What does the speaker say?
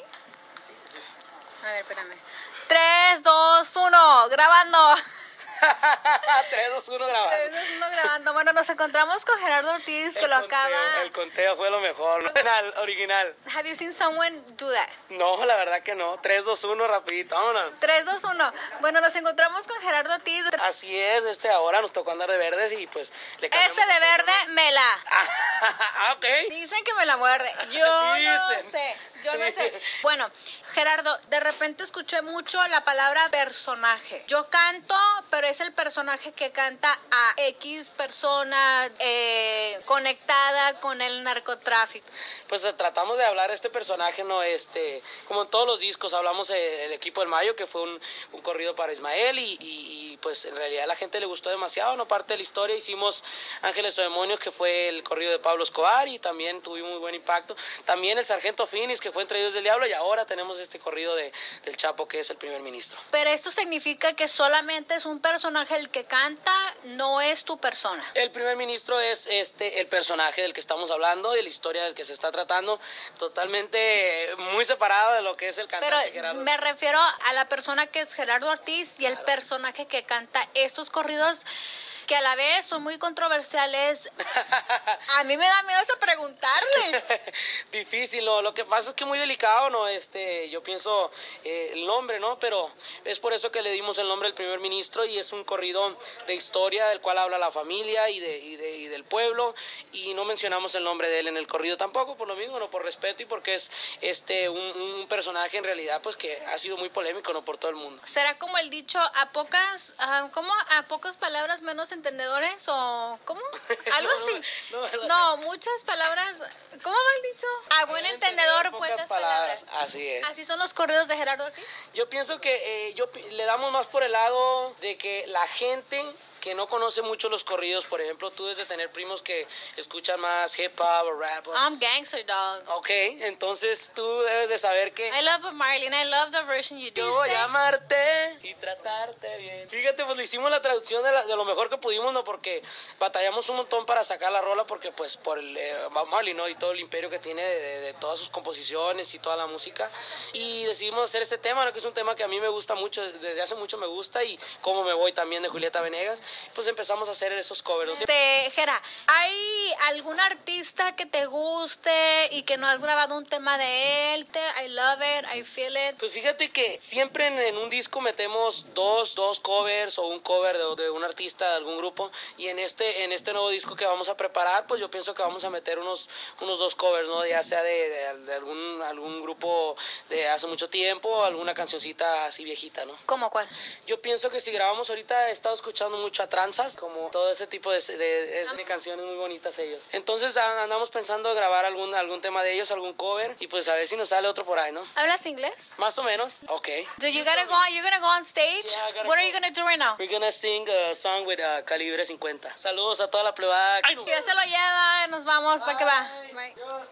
¿Ready? A ver, espérame. 3, 2, 1, grabando. 3, 2, 1 grabando. 3, 2, 1, grabando. Bueno, nos encontramos con Gerardo Ortiz, que El lo conteo, acaba. El conteo fue lo mejor. Original, original. Have you seen someone do that? No, la verdad que no. 3, 2, 1, rapidito, vámonos. 3, 2, 1. Bueno, nos encontramos con Gerardo Ortiz. Así es, este ahora nos tocó andar de verdes y pues le Ese de verde ¿no? me la. Ah, ok. Dicen que me la muerde. Yo no sé. Yo no sé. Bueno, Gerardo, de repente escuché mucho la palabra personaje. Yo canto, pero es el personaje que canta a X persona eh, conectada con el narcotráfico. Pues eh, tratamos de hablar de este personaje, ¿no? Este, como en todos los discos, hablamos del equipo del Mayo, que fue un, un corrido para Ismael, y, y- y, pues en realidad a la gente le gustó demasiado, ¿no? Parte de la historia, hicimos Ángeles o Demonios, que fue el corrido de Pablo Escobar, y también tuvimos muy buen impacto. También el Sargento Finis, que fue Entre Dios del Diablo, y ahora tenemos este corrido de, del Chapo, que es el primer ministro. Pero esto significa que solamente es un personaje el que canta, no es tu persona. El primer ministro es este el personaje del que estamos hablando, de la historia del que se está tratando, totalmente muy separado de lo que es el Pero cantante Gerardo. me refiero a la persona que es Gerardo Ortiz y el personaje que canta estos corridos que a la vez son muy controversiales. A mí me da miedo hasta preguntarle. Difícil, ¿no? Lo que pasa es que muy delicado, ¿no? Este, yo pienso eh, el nombre, ¿no? Pero es por eso que le dimos el nombre al primer ministro y es un corrido de historia del cual habla la familia y, de, y, de- y del pueblo y no mencionamos el nombre de él en el corrido tampoco, por lo mismo, ¿no? Por respeto y porque es este un, un personaje en realidad pues que ha sido muy polémico, ¿no? Por todo el mundo. ¿Será como el dicho a pocas, ah, ¿cómo? A pocas palabras menos entendedores o cómo? Algo No, así. no, muchas palabras. ¿Cómo el dicho? A buen entendedor, pocas palabras. Así es. Así son los corridos de Gerardo Ortiz. Yo pienso que eh, yo le damos más por el lado de que la gente que no conoce mucho los corridos, por ejemplo, tú debes de tener primos que escuchan más hip hop o rap. o- I'm gangster dog. Ok, entonces tú debes de saber que I love Marley and I love the version you yo voy a amarte y tratarte bien. Fíjate, pues le hicimos la traducción de, la- de lo mejor que pudimos, ¿no? Porque batallamos un montón para sacar la rola, porque pues por el eh, Marley, ¿no? Y todo el imperio que tiene de, de- de todas sus composiciones y toda la música. Y decidimos hacer este tema, ¿no? Que es un tema que a mí me gusta mucho, desde hace mucho me gusta, y como me voy también de Julieta Venegas. Pues empezamos a hacer esos covers. Este, Jera, ¿hay algún artista que te guste y que no has grabado un tema de él? Te- I love it, I feel it. Pues fíjate que siempre en, en un disco metemos dos, dos covers o un cover de, de un artista de algún grupo y en este, en este nuevo disco que vamos a preparar pues yo pienso que vamos a meter unos, unos dos covers, ¿no? Ya sea de, de- de algún, algún grupo de hace mucho tiempo o alguna cancioncita así viejita, ¿no? ¿Cómo cuál? Yo pienso que si grabamos ahorita he estado escuchando mucho a Tranzas, como todo ese tipo de, de- de canciones muy bonitas ellos. Entonces andamos pensando grabar algún, algún tema de ellos, algún cover y pues a ver si nos sale otro por ahí, ¿no? ¿Hablas inglés? Más o menos. Ok. Do you gotta go on, you're gonna go on stage? Yeah, What are go. you gonna do right now? We're gonna sing a song with uh, Calibre 50. Saludos a toda la plebada. Ay, no. Ya se lo lleva, nos vamos, ¿para qué va? Bye.